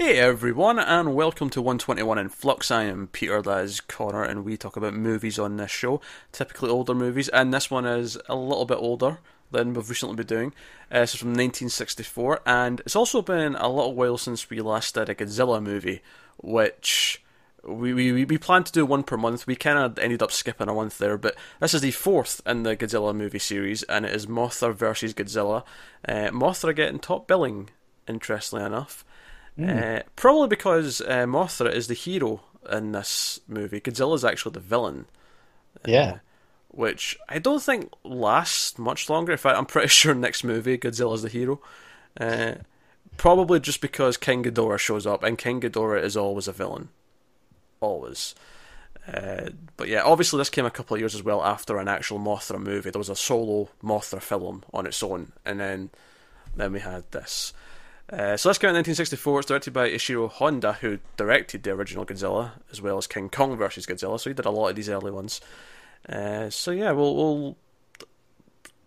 Hey everyone, and welcome to 121 in Flux. I am Peter, that is Connor, and we talk about movies on this show, typically older movies, and this one is a little bit older than we've recently been doing. Uh, it's from 1964, and it's also been a little while since we last did a Godzilla movie, which we we, we planned to do one per month. We kind of ended up skipping a month there, but this is the fourth in the Godzilla movie series, and it is Mothra versus Godzilla. Uh, Mothra getting top billing, interestingly enough. Uh, probably because uh, Mothra is the hero in this movie. Godzilla is actually the villain, Yeah. which I don't think lasts much longer. In fact, I'm pretty sure next movie Godzilla's the hero. Uh, probably just because King Ghidorah shows up, and King Ghidorah is always a villain, always. Uh, but yeah, obviously this came a couple of years as well after an actual Mothra movie. There was a solo Mothra film on its own, and then then we had this. Uh, so let's go in 1964. It's directed by Ishiro Honda, who directed the original Godzilla as well as King Kong versus Godzilla. So he did a lot of these early ones. Uh, so yeah, we'll we'll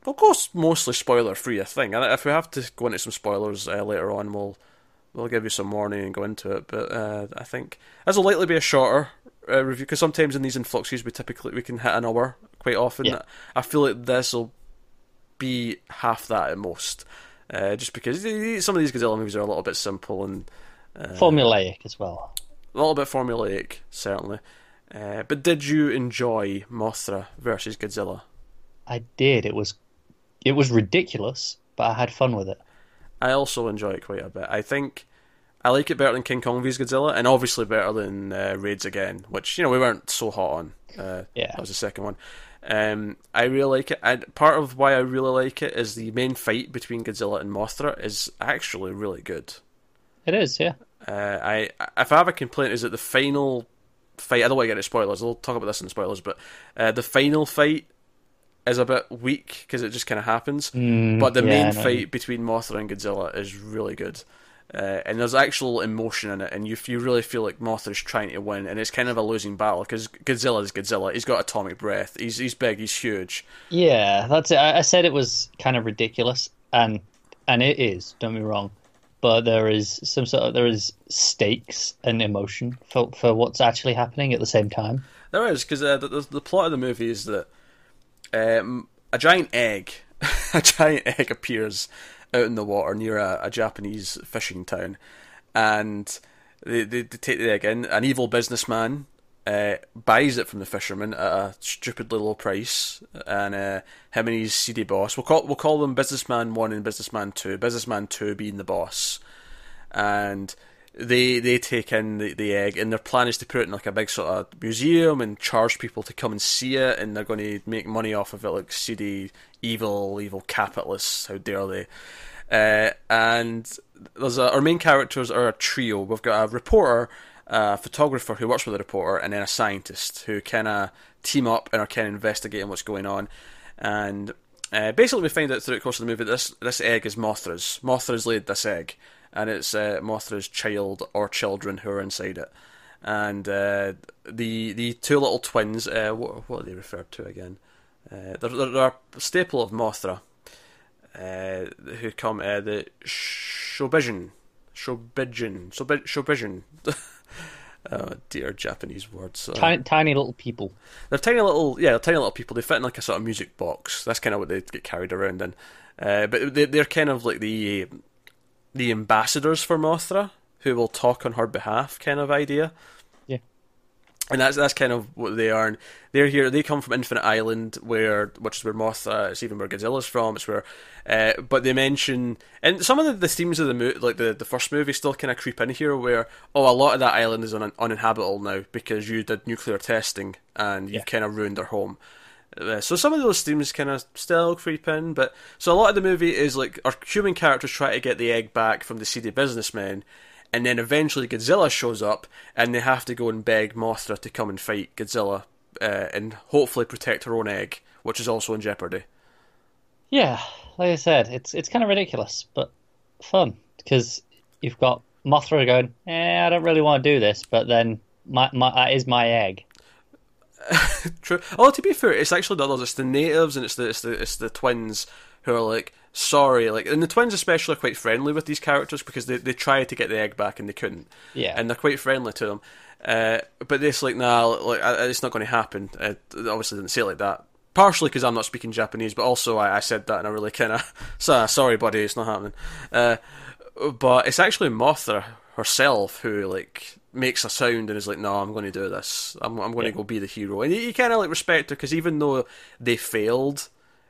we'll go mostly spoiler free. I think. And if we have to go into some spoilers uh, later on, we'll we'll give you some warning and go into it. But uh, I think this will likely be a shorter uh, review because sometimes in these influxes we typically we can hit an hour quite often. Yeah. I feel like this will be half that at most. Uh, just because some of these Godzilla movies are a little bit simple and Formulaic as well. a little bit formulaic, certainly. Uh, but did you enjoy Mothra versus Godzilla? I did. It was it was ridiculous, but I had fun with it. I also enjoy it quite a bit. I think I like it better than King Kong vs Godzilla, and obviously better than uh, Raids Again, which you know we weren't so hot on. Uh, Yeah. that was the second one. Um, I really like it. And part of why I really like it is the main fight between Godzilla and Mothra is actually really good. It is, yeah. Uh, I if I have a complaint is that the final fight. I don't want to get into spoilers. I'll talk about this in spoilers, but uh, the final fight is a bit weak because it just kind of happens. but the yeah, main fight between Mothra and Godzilla is really good. Uh, and there's actual emotion in it, and you you really feel like Mothra's trying to win, and it's kind of a losing battle because Godzilla is Godzilla. He's got atomic breath. He's he's big. He's huge. Yeah, that's it. I, I said it was kind of ridiculous, and and it is. Don't be wrong, but there is some sort of there is stakes and emotion for for what's actually happening at the same time. There is because uh, the, the the plot of the movie is that um, a giant egg, a giant egg appears out in the water near a, a Japanese fishing town, and they, they, they take the egg in. An evil businessman uh, buys it from the fisherman at a stupidly low price, and uh, him and his seedy boss. We'll call we'll call them businessman one and businessman two. Businessman two being the boss, and they they take in the, the egg and their plan is to put it in like a big sort of museum and charge people to come and see it and they're going to make money off of it like seedy evil evil capitalists how dare they. Uh, and there's a, our main characters are a trio. We've got a reporter a photographer who works with the reporter and then a scientist who kind of team up and are kind of investigating what's going on. And uh, basically, we find out through the course of the movie that this this egg is Mothra's. Mothra's laid this egg, and it's uh, Mothra's child or children who are inside it. And uh, the the two little twins, uh, what, what are they referred to again? Uh, they're, they're, a staple of Mothra, uh, who come uh, the Shobijin, Shobijin, Shobi- Shobijin. oh dear, Japanese words. Tiny, tiny little people. they're tiny little, yeah, they're tiny little people. They fit in like a sort of music box. That's kind of what they get carried around in. Uh, but they, they're kind of like the the ambassadors for Mothra, who will talk on her behalf, kind of idea. Yeah. And that's that's kind of what they are. And they're here. They come from Infant Island, where which is where Mothra. It's even where Godzilla's from. It's where, uh, but they mention and some of the, the themes of the mo- like the, the first movie still kind of creep in here. Where oh, a lot of that island is un- uninhabitable now because you did nuclear testing and Yeah. kind of ruined their home. Uh, so some of those themes kind of still creep in, but so a lot of the movie is like our human characters try to get the egg back from the seedy businessmen, and then eventually Godzilla shows up, and they have to go and beg Mothra to come and fight Godzilla, uh, and hopefully protect her own egg, which is also in jeopardy. Yeah, like I said, it's it's kind of ridiculous, but fun because you've got Mothra going, eh, I don't really want to do this, but then my, my that is my egg. True. Oh, to be fair, it's actually the others. It's the natives and it's the it's the it's the twins who are like, sorry. Like, and the twins especially are quite friendly with these characters because they they tried to get the egg back and they couldn't. Yeah. and they're quite friendly to them. Uh, but this like, nah, like it's not going to happen. Uh, it obviously didn't say it like that. Partially because I'm not speaking Japanese, but also I, I said that in a really kind of so, sorry, buddy, it's not happening. Uh, but it's actually Mothra herself who like makes a sound and is like, "No, I'm going to do this. I'm I'm going to go be the hero." And you, you kind of like respect her because even though they failed,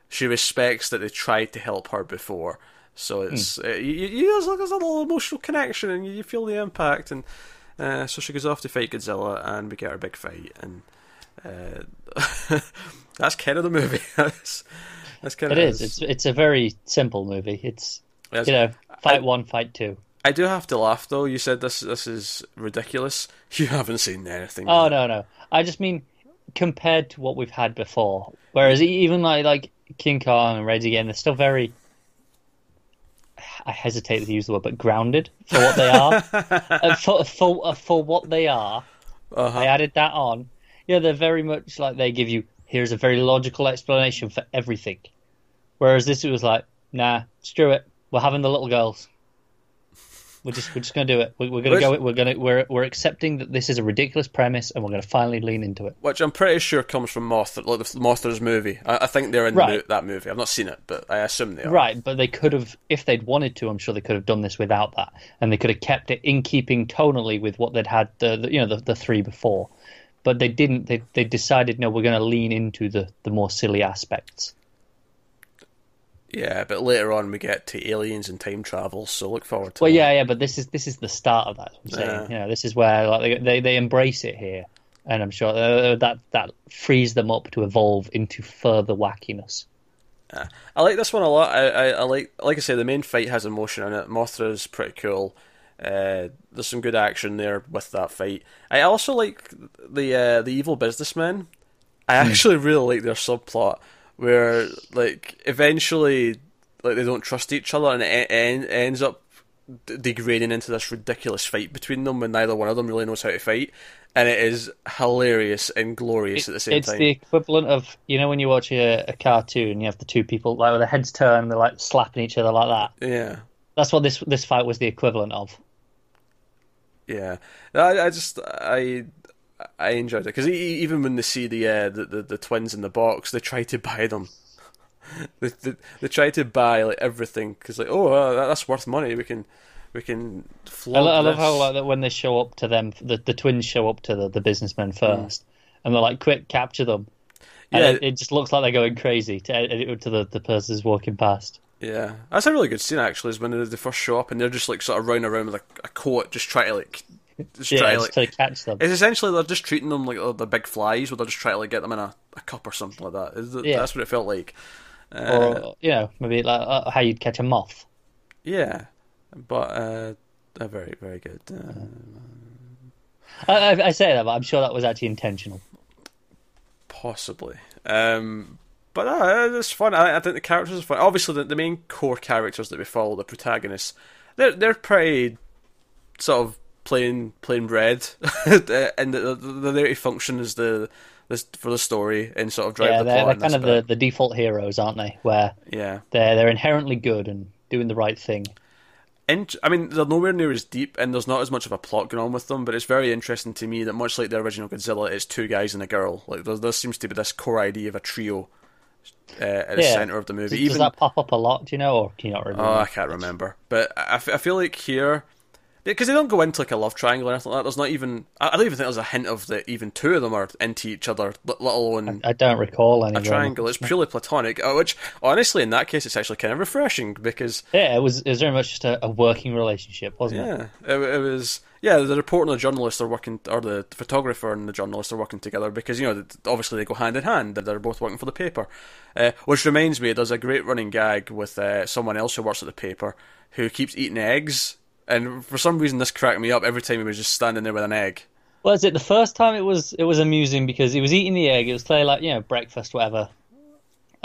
she respects that they tried to help her before. So it's uh, you, you, there's, a little emotional connection and you feel the impact. And uh, so she goes off to fight Godzilla and we get our big fight and. Uh, that's kind of the movie. that's, that's kind It of is. It's it's a very simple movie. It's you know, fight I- one, fight two. I do have to laugh though. You said this this is ridiculous. You haven't seen anything. Oh no, no. I just mean compared to what we've had before. Whereas even like like King Kong and Raids Again, they're still very. I hesitate to use the word, but grounded for what they are. Uh, for for uh, for what they are, Uh-huh. I added that on. Yeah, they're very much like they give you here's a very logical explanation for everything. Whereas this was like, nah, screw it. We're having the little girls. We're just we're just gonna do it. We're, we're gonna Which- go. We're gonna we're we're accepting that this is a ridiculous premise, and we're gonna finally lean into it. Which I'm pretty sure comes from Mothra, like the Mothra's movie. I, I think they're in Right. the, that movie. I've not seen it, but I assume they are. Right, but they could have, if they'd wanted to, I'm sure they could have done this without that, and they could have kept it in keeping tonally with what they'd had the, the you know the, the three before, but they didn't. They they decided no, we're going to lean into the the more silly aspects. Yeah, but later on we get to aliens and time travel, so look forward to Well, that. yeah, yeah, but this is this is the start of that. I'm saying, Yeah. you know, this is where like they they, they embrace it here, and I'm sure uh, that that frees them up to evolve into further wackiness. I like this one a lot. I, I, I like, like I say, the main fight has emotion in it. Mothra's pretty cool. Uh, there's some good action there with that fight. I also like the uh, the evil businessmen. I actually really like their subplot where, like, eventually, like they don't trust each other, and it en- ends up d- degrading into this ridiculous fight between them, when neither one of them really knows how to fight, and it is hilarious and glorious at the same it's time. It's the equivalent of you know when you watch a, a cartoon, you have the two people like with their heads turned, they're like slapping each other like that. Yeah. That's what this this fight was the equivalent of. Yeah, I, I just I I enjoyed it because even when they see the, uh, the the the twins in the box, they try to buy them. they, they they try to buy like everything because like oh uh, that's worth money. We can we can. I, lo- I love how like that when they show up to them, the the twins show up to the, the businessmen Hmm. first, and they're like, "Quick, capture them!" And Yeah. it, it just looks like they're going crazy to to the the person who's walking past. Yeah, that's a really good scene actually. Is when they, they first show up and they're just like sort of running around with a, a coat, just trying to like just Yeah, try to like. to catch them. It's essentially they're just treating them like uh, the big flies, where they're just trying to like get them in a, a cup or something like that. Is- Yeah. That's what it felt like. Uh, or you know, maybe like uh, how you'd catch a moth. Yeah, but uh, they're very, very good. Uh, I, I, I say that, but I'm sure that was actually intentional. possibly. Um, but uh, it's fun. I, I think the characters are fun. Obviously, the, the main core characters that we follow, the protagonists, they're they're pretty sort of plain plain bread, and they're, there to function as the this for the story and sort of drive Yeah, the they're, plot. they're kind of the, bit. the default heroes, aren't they? Where yeah. they're they're inherently good and doing the right thing. int- I mean, they're nowhere near as deep, and there's not as much of a plot going on with them. But it's very interesting to me that much like the original Godzilla, it's two guys and a girl. Like there, there seems to be this core idea of a trio uh, at the Yeah. center of the movie. Does, Even does that pop up a lot? Do you know, or can you not remember? oh, I can't remember, but I, f- I feel like here. Because they don't go into like a love triangle or anything like that. There's not even. I I don't even think there's a hint of that. Even two of them are into each other, let alone I don't recall any. a triangle. It's purely platonic. uh, Which, honestly, in that case, it's actually kind of refreshing because Yeah, it was. It was very much just a, a working relationship, wasn't it? Yeah, it, it was. Yeah, the reporter and the journalist are working, or the photographer and the journalist are working together because you know obviously they go hand in hand. They're both working for the paper. Uh, which reminds me, there's a great running gag with uh, someone else who works at the paper who keeps eating eggs, and for some reason this cracked me up every time he was just standing there with an egg. Well, is it the first time it was it was amusing because he was eating the egg. It was clearly like you know breakfast, whatever.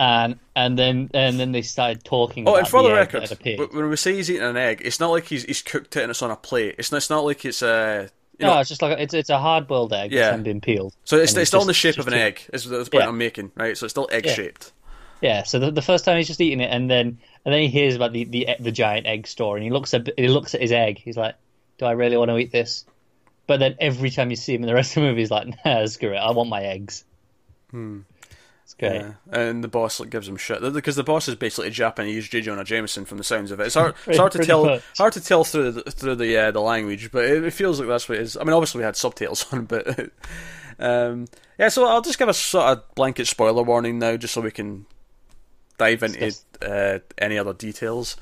And and then and then they started talking. Oh, about and for the egg record, that had appeared. w- when we say he's eating an egg, it's not like he's he's cooked it and it's on a plate. It's not, it's not like it's a. you no, know, it's just like it's it's a hard boiled egg Yeah. that's been peeled. so it's, and it's still in the shape of an egg. Is the point Yeah. I'm making, right? So it's still egg shaped. Yeah, so the, the first time he's just eating it, and then and then he hears about the, the the giant egg store, and he looks at he looks at his egg. He's like, "Do I really want to eat this?" But then every time you see him in the rest of the movie, he's like, "Nah, screw it. I want my eggs." Hmm. It's great. Yeah. And the boss like gives him shit because the boss is basically a Japanese J. Jonah Jameson from the sounds of it. It's hard, it's hard to tell much. hard to tell through the, through the uh, the language, but it, it feels like that's what it is. I mean, obviously we had subtitles on, but um, yeah. So I'll just give a sort of blanket spoiler warning now, just so we can dive into uh, any other details,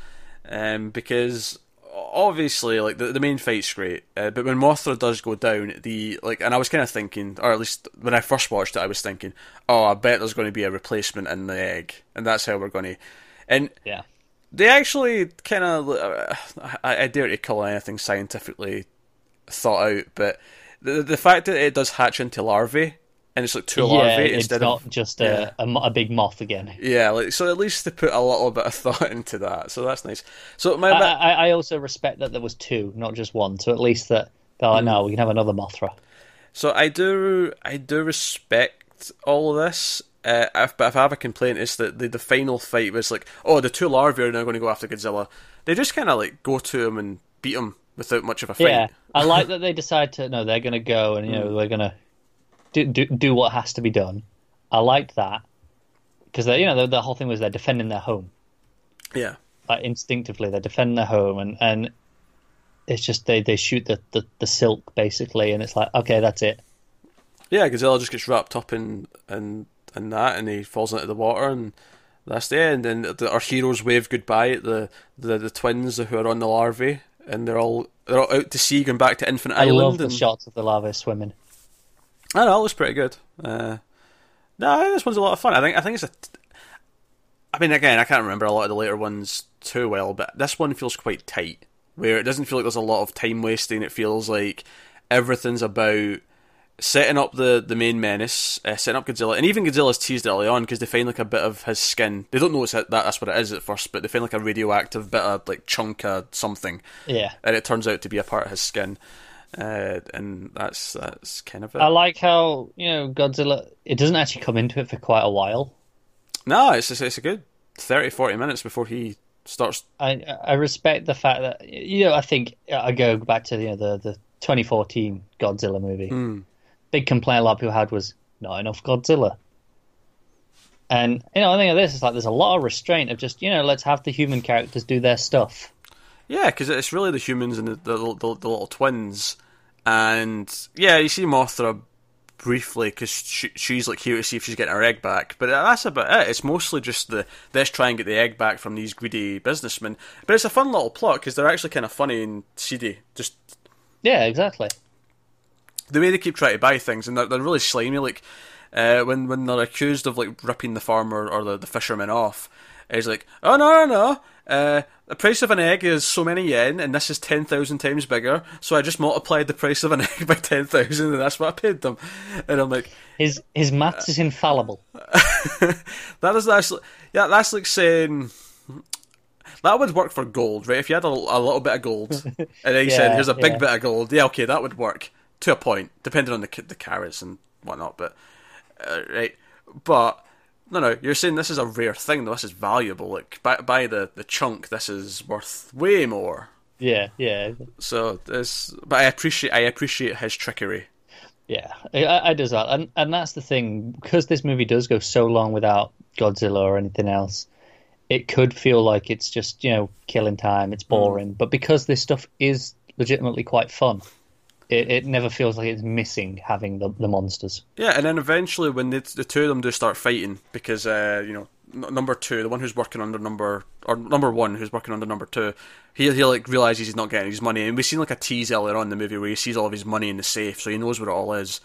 um, because obviously like the, the main fight's great, uh, but when Mothra does go down, the like, and I was kind of thinking, or at least when I first watched it, I was thinking, oh, I bet there's going to be a replacement in the egg, and that's how we're going to, and Yeah. they actually kind of, uh, I, I dare to call anything scientifically thought out, but the the fact that it does hatch into larvae, and it's like two yeah, larvae it's instead not of just yeah. a, a big moth again. yeah, like so at least they put a little bit of thought into that, so that's nice. So my, I, my I, I also respect that there was two, not just one. So at least that they're like, Hmm. no, we can have another Mothra. So I do, I do respect all of this. Uh, if, but if I have a complaint, it's that the, the final fight was like, oh, the two larvae are now going to go after Godzilla. They just kind of like go to him and beat him without much of a fight. Yeah, I like that they decide to no, they're going to go and you know they're going to do, do do what has to be done. I liked that because you know the, the whole thing was they're defending their home. yeah. Like instinctively, they're defending their home, and and it's just they they shoot the the, the silk basically, and it's like okay, that's it. Yeah, Godzilla just gets wrapped up in in, in that, and he falls into the water, and that's the end. And the, our heroes wave goodbye at the, the the twins who are on the larvae, and they're all they're all out to sea, going back to Infant I Island. love the and, shots of the larvae swimming. I know, it looks pretty good. Uh, no, this one's a lot of fun. I think I think it's a. I mean, again, I can't remember a lot of the later ones too well, but this one feels quite tight, where it doesn't feel like there's a lot of time wasting. It feels like everything's about setting up the, the main menace, uh, setting up Godzilla, and even Godzilla's teased early on because they find like a bit of his skin. They don't know it's that that's what it is at first, but they find like a radioactive bit of like chunk of something, Yeah, and it turns out to be a part of his skin. Uh, and that's that's kind of it. I like how you know Godzilla. It doesn't actually come into it for quite a while. No, it's it's, it's a good 30, 40 minutes before he starts. I I respect the fact that you know I think I go back to you know the the 2014 Godzilla movie. Hmm. Big complaint a lot of people had was not enough Godzilla. And you know, I think of this, it's like there's a lot of restraint of just you know let's have the human characters do their stuff. Yeah, because it's really the humans and the the, the, the little twins, and yeah, you see Mothra briefly because she, she's like here to see if she's getting her egg back, but that's about it. It's mostly just the let's try and get the egg back from these greedy businessmen. But it's a fun little plot because they're actually kind of funny and seedy. Just Yeah, exactly. the way they keep trying to buy things, and they're, they're really slimy. Like uh, when when they're accused of like ripping the farmer or the, the fisherman off, he's like, "Oh no, no, no! Uh, the price of an egg is so many yen, and this is ten thousand times bigger. So I just multiplied the price of an egg by ten thousand, and that's what I paid them." And I'm like, His his maths is infallible. "That is actually, yeah, that's like saying." That would work for gold, right? If you had a, a little bit of gold, and then you said, "Here's a big yeah. bit of gold," yeah, okay, that would work to a point, depending on the the carats and whatnot. But uh, right, but no, no, you're saying this is a rare thing. though. This is valuable. Like by by the the chunk, this is worth way more. Yeah, yeah, So this, but I appreciate I appreciate his trickery. yeah. I, I do as well, and and that's the thing because this movie does go so long without Godzilla or anything else. It could feel like it's just you know killing time. It's hmm. boring, but because this stuff is legitimately quite fun, it, it never feels like it's missing having the the monsters. Yeah, and then eventually when the, the two of them do start fighting, because uh, you know number two, the one who's working under number or number one who's working under number two, he he like realizes he's not getting his money, and we've seen like a tease earlier on in the movie where he sees all of his money in the safe, so he knows where it all is,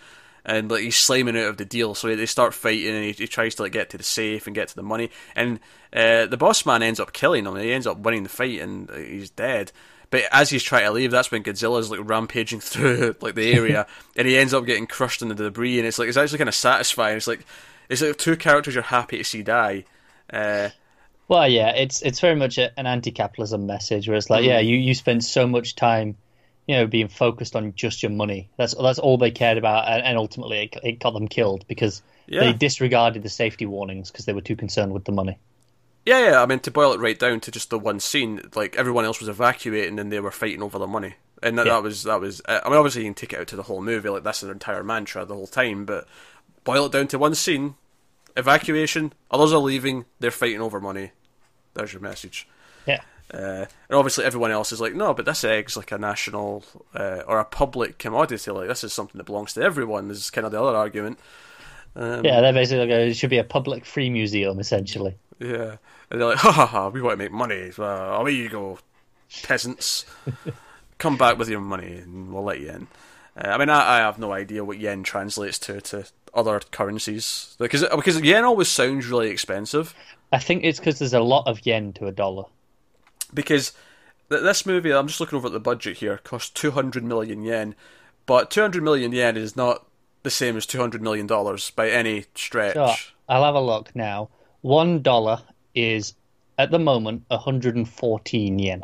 and like he's sliming out of the deal, so they start fighting, and he, he tries to like get to the safe and get to the money, and uh, the boss man ends up killing him, he ends up winning the fight, and uh, he's dead. But as he's trying to leave, that's when Godzilla's like rampaging through like the area, and he ends up getting crushed in the debris. And it's like it's actually kind of satisfying. It's like it's like two characters you're happy to see die. Uh, Well, yeah, it's it's very much a, an anti-capitalism message where it's like, Mm. yeah, you you spend so much time you know being focused on just your money. That's that's all they cared about, and, and ultimately it, it got them killed because Yeah. they disregarded the safety warnings because they were too concerned with the money. Yeah, yeah. I mean, to boil it right down to just the one scene, like everyone else was evacuating and they were fighting over the money, and that, Yeah. that was that was. uh, I mean, obviously you can take it out to the whole movie, like that's their entire mantra the whole time. But boil it down to one scene: evacuation. Others are leaving. They're fighting over money. There's your message. Yeah, Uh, and obviously everyone else is like, no, but this egg's like a national uh, or a public commodity. Like this is something that belongs to everyone. This is kind of the other argument. Um, yeah. They're basically like, it should be a public free museum essentially. Yeah. And they're like, ha ha ha, we want to make money. Well, away you go, peasants. Come back with your money and we'll let you in. Uh, I mean, I, I have no idea what yen translates to to other currencies. Because, because yen always sounds really expensive. I think it's because there's a lot of yen to a dollar. Because th- this movie, I'm just looking over at the budget here, cost 200 million yen. But 200 million yen is not the same as 200 million dollars by any stretch. So I'll have a look now. One dollar is at the moment 114 yen.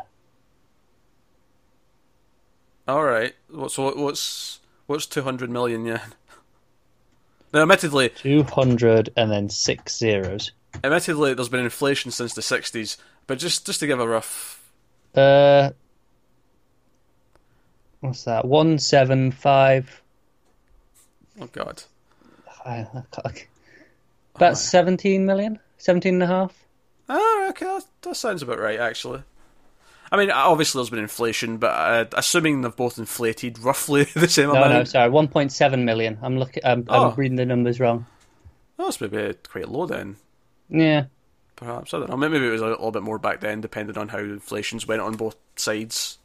All right. What- So what's what's 200 million yen? Now, admittedly, 200 and then six zeros. admittedly, there's been inflation since the 60s, but just just to give a rough, Uh, what's that? One seven five. oh god, I, I about 17 million, 17 and a half. ah, okay, that, that sounds about right actually. I mean, obviously there's been inflation, but uh, assuming they've both inflated roughly the same No, amount, No, no, sorry, 1.7 million. I'm looking. I'm, Oh. I'm reading the numbers wrong. oh, that's maybe quite low then. Yeah, Perhaps I don't know. Maybe it was a little bit more back then, depending on how inflation's went on both sides.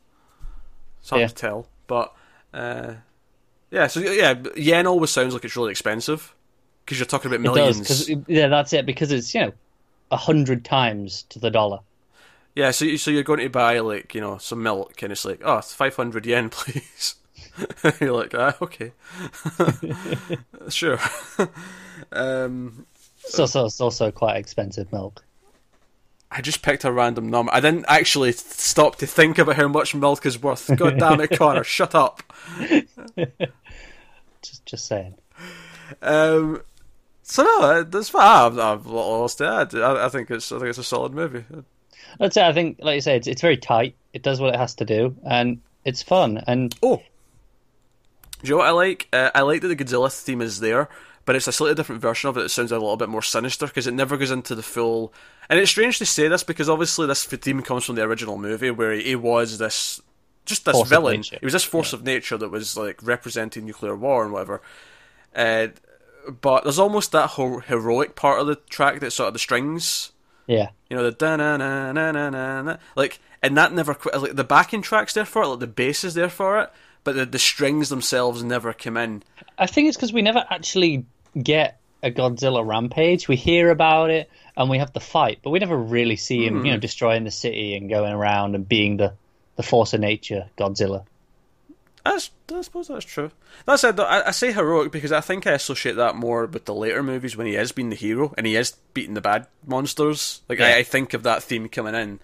It's hard Yeah. to tell, but uh, yeah. So yeah, yen always sounds like it's really expensive because you're talking about it millions. does yeah, that's it. Because it's you know a hundred times to the dollar. Yeah, so you- so you're going to buy like you know some milk, and it's like oh, it's five hundred yen, please. you're like ah, okay, sure. um, so, also, it's also quite expensive milk. I just picked a random number. I didn't actually stop to think about how much milk is worth. God damn it, Connor, shut up. Just just saying. Um, so no, that's fine. I've, I've lost it. I, I think it's I think it's a solid movie. That's it. I think, like you said, it's it's very tight. It does what it has to do, and it's fun. And Oh, do you know what I like? Uh, I like that the Godzilla theme is there, but it's a slightly different version of it that sounds a little bit more sinister because it never goes into the full. And it's strange to say this because obviously this theme comes from the original movie where he was this just this Force villain. He was this force of nature that was like representing nuclear war and whatever. Uh, but there's almost that whole heroic part of the track that's sort of the strings. yeah, You know the da na na na na na like, and that never quit. Like the backing tracks there for it, like the bass is there for it, but the the strings themselves never come in. I think it's because we never actually get a Godzilla rampage. We hear about it and we have the fight, but we never really see him, you know, mm-hmm. destroying the city and going around and being the the force of nature, Godzilla. That's, I suppose that's true. That said, though, I, I say heroic because I think I associate that more with the later movies when he is being the hero and he is beating the bad monsters. Like Yeah. I, I think of that theme coming in.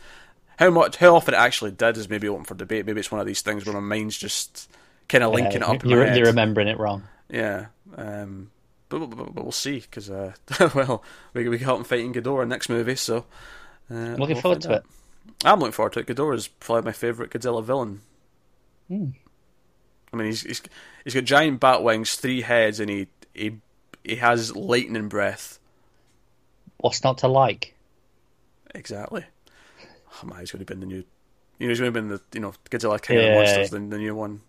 How much, how often it actually did is maybe open for debate. Maybe it's one of these things where my mind's just kind of linking Uh, it up. you're, you're remembering it wrong. Yeah. Um, but, but, but, but we'll see because uh, well, we we help him fighting Ghidorah next movie. So uh, Looking we'll forward to out. I'm looking forward to it. Ghidorah is probably my favourite Godzilla villain. Hmm. I mean, he's, he's he's got giant bat wings, three heads, and he he he has lightning breath. What's not to like? Exactly. Oh man, he's going to be in the new. You know, he's going to be in the you know Godzilla King of Yeah. the Monsters, the, the new one.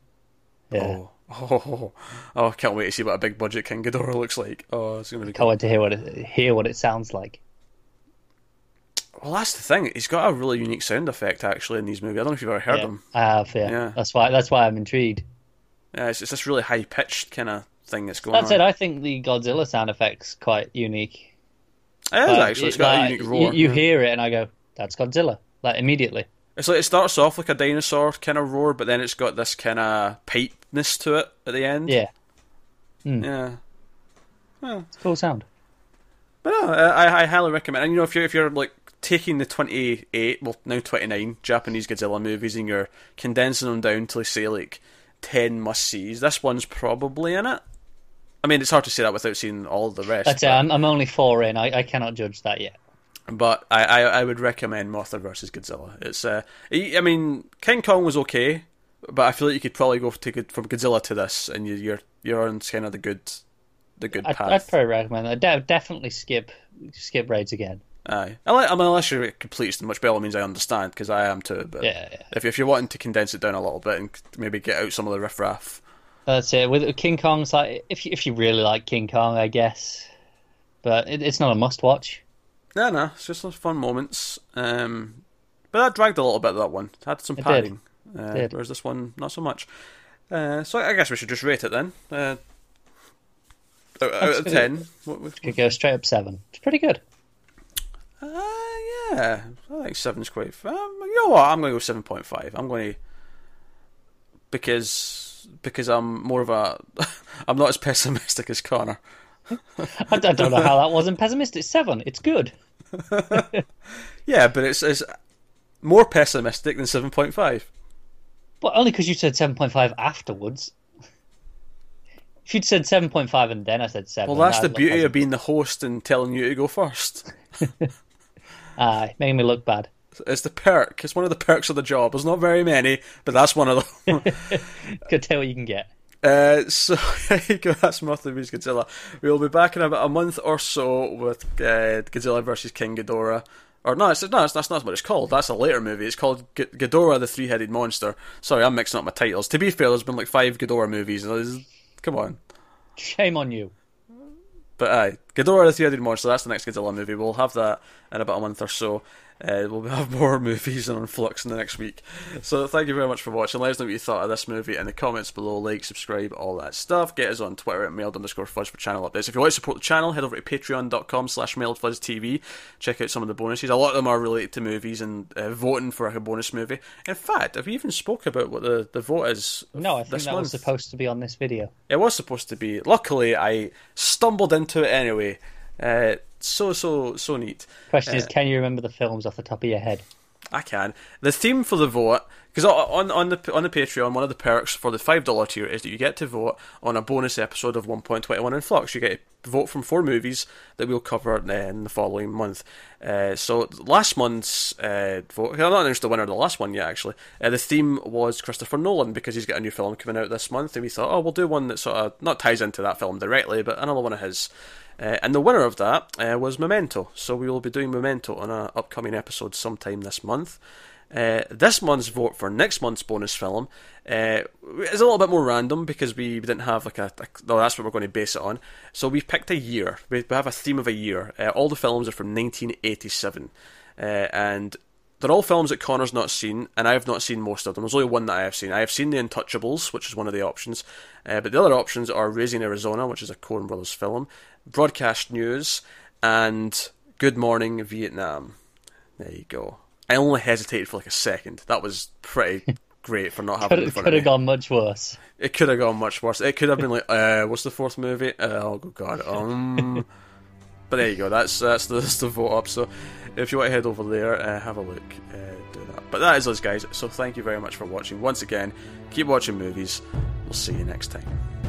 Yeah. Oh. Oh, oh, oh, I can't wait to see what a big budget King Ghidorah looks like. Oh, it's going to be Can't wait to hear what it hear what it sounds like. Well, that's the thing. He's got a really unique sound effect actually in these movies. I don't know if you've ever heard yeah, them. I have. Yeah. Yeah. that's why that's why I'm intrigued. Yeah, it's, it's this really high pitched kind of thing that's going on. That's on. it. I think the Godzilla sound effect's quite unique. It is Like, actually. It's it- got a unique you- roar. You, yeah. hear it, and I go, "That's Godzilla!" Like immediately. It's like it starts off like a dinosaur kind of roar, but then it's got this kind of pipeness to it at the end. Yeah, hmm. Yeah. Well, it's a cool sound. But no, uh, I, I highly recommend. And you know, if you're if you're like taking the 28, well now 29 Japanese Godzilla movies and you're condensing them down to say like 10 must sees, this one's probably in it. I mean, it's hard to say that without seeing all the rest. That's it. I'm, I'm only four in. I, I cannot judge that yet. but I, I, I would recommend Mothra versus Godzilla. It's uh, I I mean, King Kong was okay, but I feel like you could probably go to from Godzilla to this, and you, you're you're on kind of the good, the good I'd, path. I'd probably recommend that. De- definitely skip skip raids again. Aye, I, I mean, unless you're a completist, which by all means I understand because I am too. But Yeah, yeah. if if you're wanting to condense it down a little bit and maybe get out some of the riffraff, That's it. With King Kong's like, if you, if you really like King Kong, I guess, but it, it's not a must watch. no, no, it's just some fun moments. Um, but that dragged a little bit. That one it had some padding, uh, Did. whereas this one not so much. Uh, so I guess we should just rate it then. Uh, out, out of ten, what Could go straight up seven. It's pretty good. Uh, yeah, I think seven's quite. Um, you know what? I'm going to go seven point five. I'm going to because because I'm more of a I'm not as pessimistic as Connor. I, I don't know how that wasn't pessimistic. Seven. It's good. Yeah, but it's it's more pessimistic than seven point five. But only because you said seven point five afterwards. If you'd said seven point five and then I said seven, Well, that's the beauty of being the host and telling you to go first. Aye, making me look bad. It's the perk. It's one of the perks of the job. There's not very many, but that's one of them. Could tell what you can get. uh, so there you go. That's Mothra vs Godzilla. We'll be back in about a month or so with uh, Godzilla versus King Ghidorah. Or no, it's, no, it's, that's not what it's called. That's a later movie. It's called G- Ghidorah, the Three-Headed Monster. Sorry, I'm mixing up my titles. To be fair, there's been like five Ghidorah movies. Come on. Shame on you. But aye, Ghidorah the Three-Headed Monster, that's the next Godzilla movie. We'll have that in about a month or so. Uh, we'll have more movies on Flux in the next week. So thank you very much for watching. Let us know what you thought of this movie in the comments below. Like, subscribe, all that stuff. Get us on Twitter at mailed underscore fuzz for channel updates. If you want to support the channel, head over to patreon.com slash mailedfuzztv. Check out some of the bonuses. A lot of them are related to movies and uh, voting for a bonus movie. In fact, have we even spoke about what the, the vote is No, I think this that month? was supposed to be on this video. It was supposed to be. Luckily, I stumbled into it anyway. Uh, so so so neat. Question Uh, is, can you remember the films off the top of your head? I can. The theme for the vote, because on on the on the Patreon, one of the perks for the five dollar tier is that you get to vote on a bonus episode of one point twenty one in Flux. You get to vote from four movies that we'll cover in the following month. Uh, so last month's uh, vote, I'm not announced the winner of the last one yet. Actually, uh, the theme was Christopher Nolan because he's got a new film coming out this month, and we thought, oh, we'll do one that sort of not ties into that film directly, but another one of his. Uh, and the winner of that uh, was Memento. So we will be doing Memento on an upcoming episode sometime this month. Uh, this month's vote for next month's bonus film uh, is a little bit more random because we didn't have like a, a no, that's what we're going to base it on. So we've picked a year. We, we have a theme of a year. Uh, all the films are from 1987, uh, and they're all films that Connor's not seen, and I have not seen most of them. There's only one that I have seen. I have seen The Untouchables, which is one of the options, uh, but the other options are Raising Arizona, which is a Coen Brothers film, Broadcast News, and Good Morning Vietnam. There you go. I only hesitated for like a second. That was pretty great for not having it in Could, front could have gone much worse. It could have gone much worse. It could have been like, uh, what's the fourth movie? Uh, oh god, um. but there you go. That's that's the, that's the vote up. So if you want to head over there, uh, have a look, uh, do that. But that is us, guys. So thank you very much for watching. Once again, keep watching movies. We'll see you next time.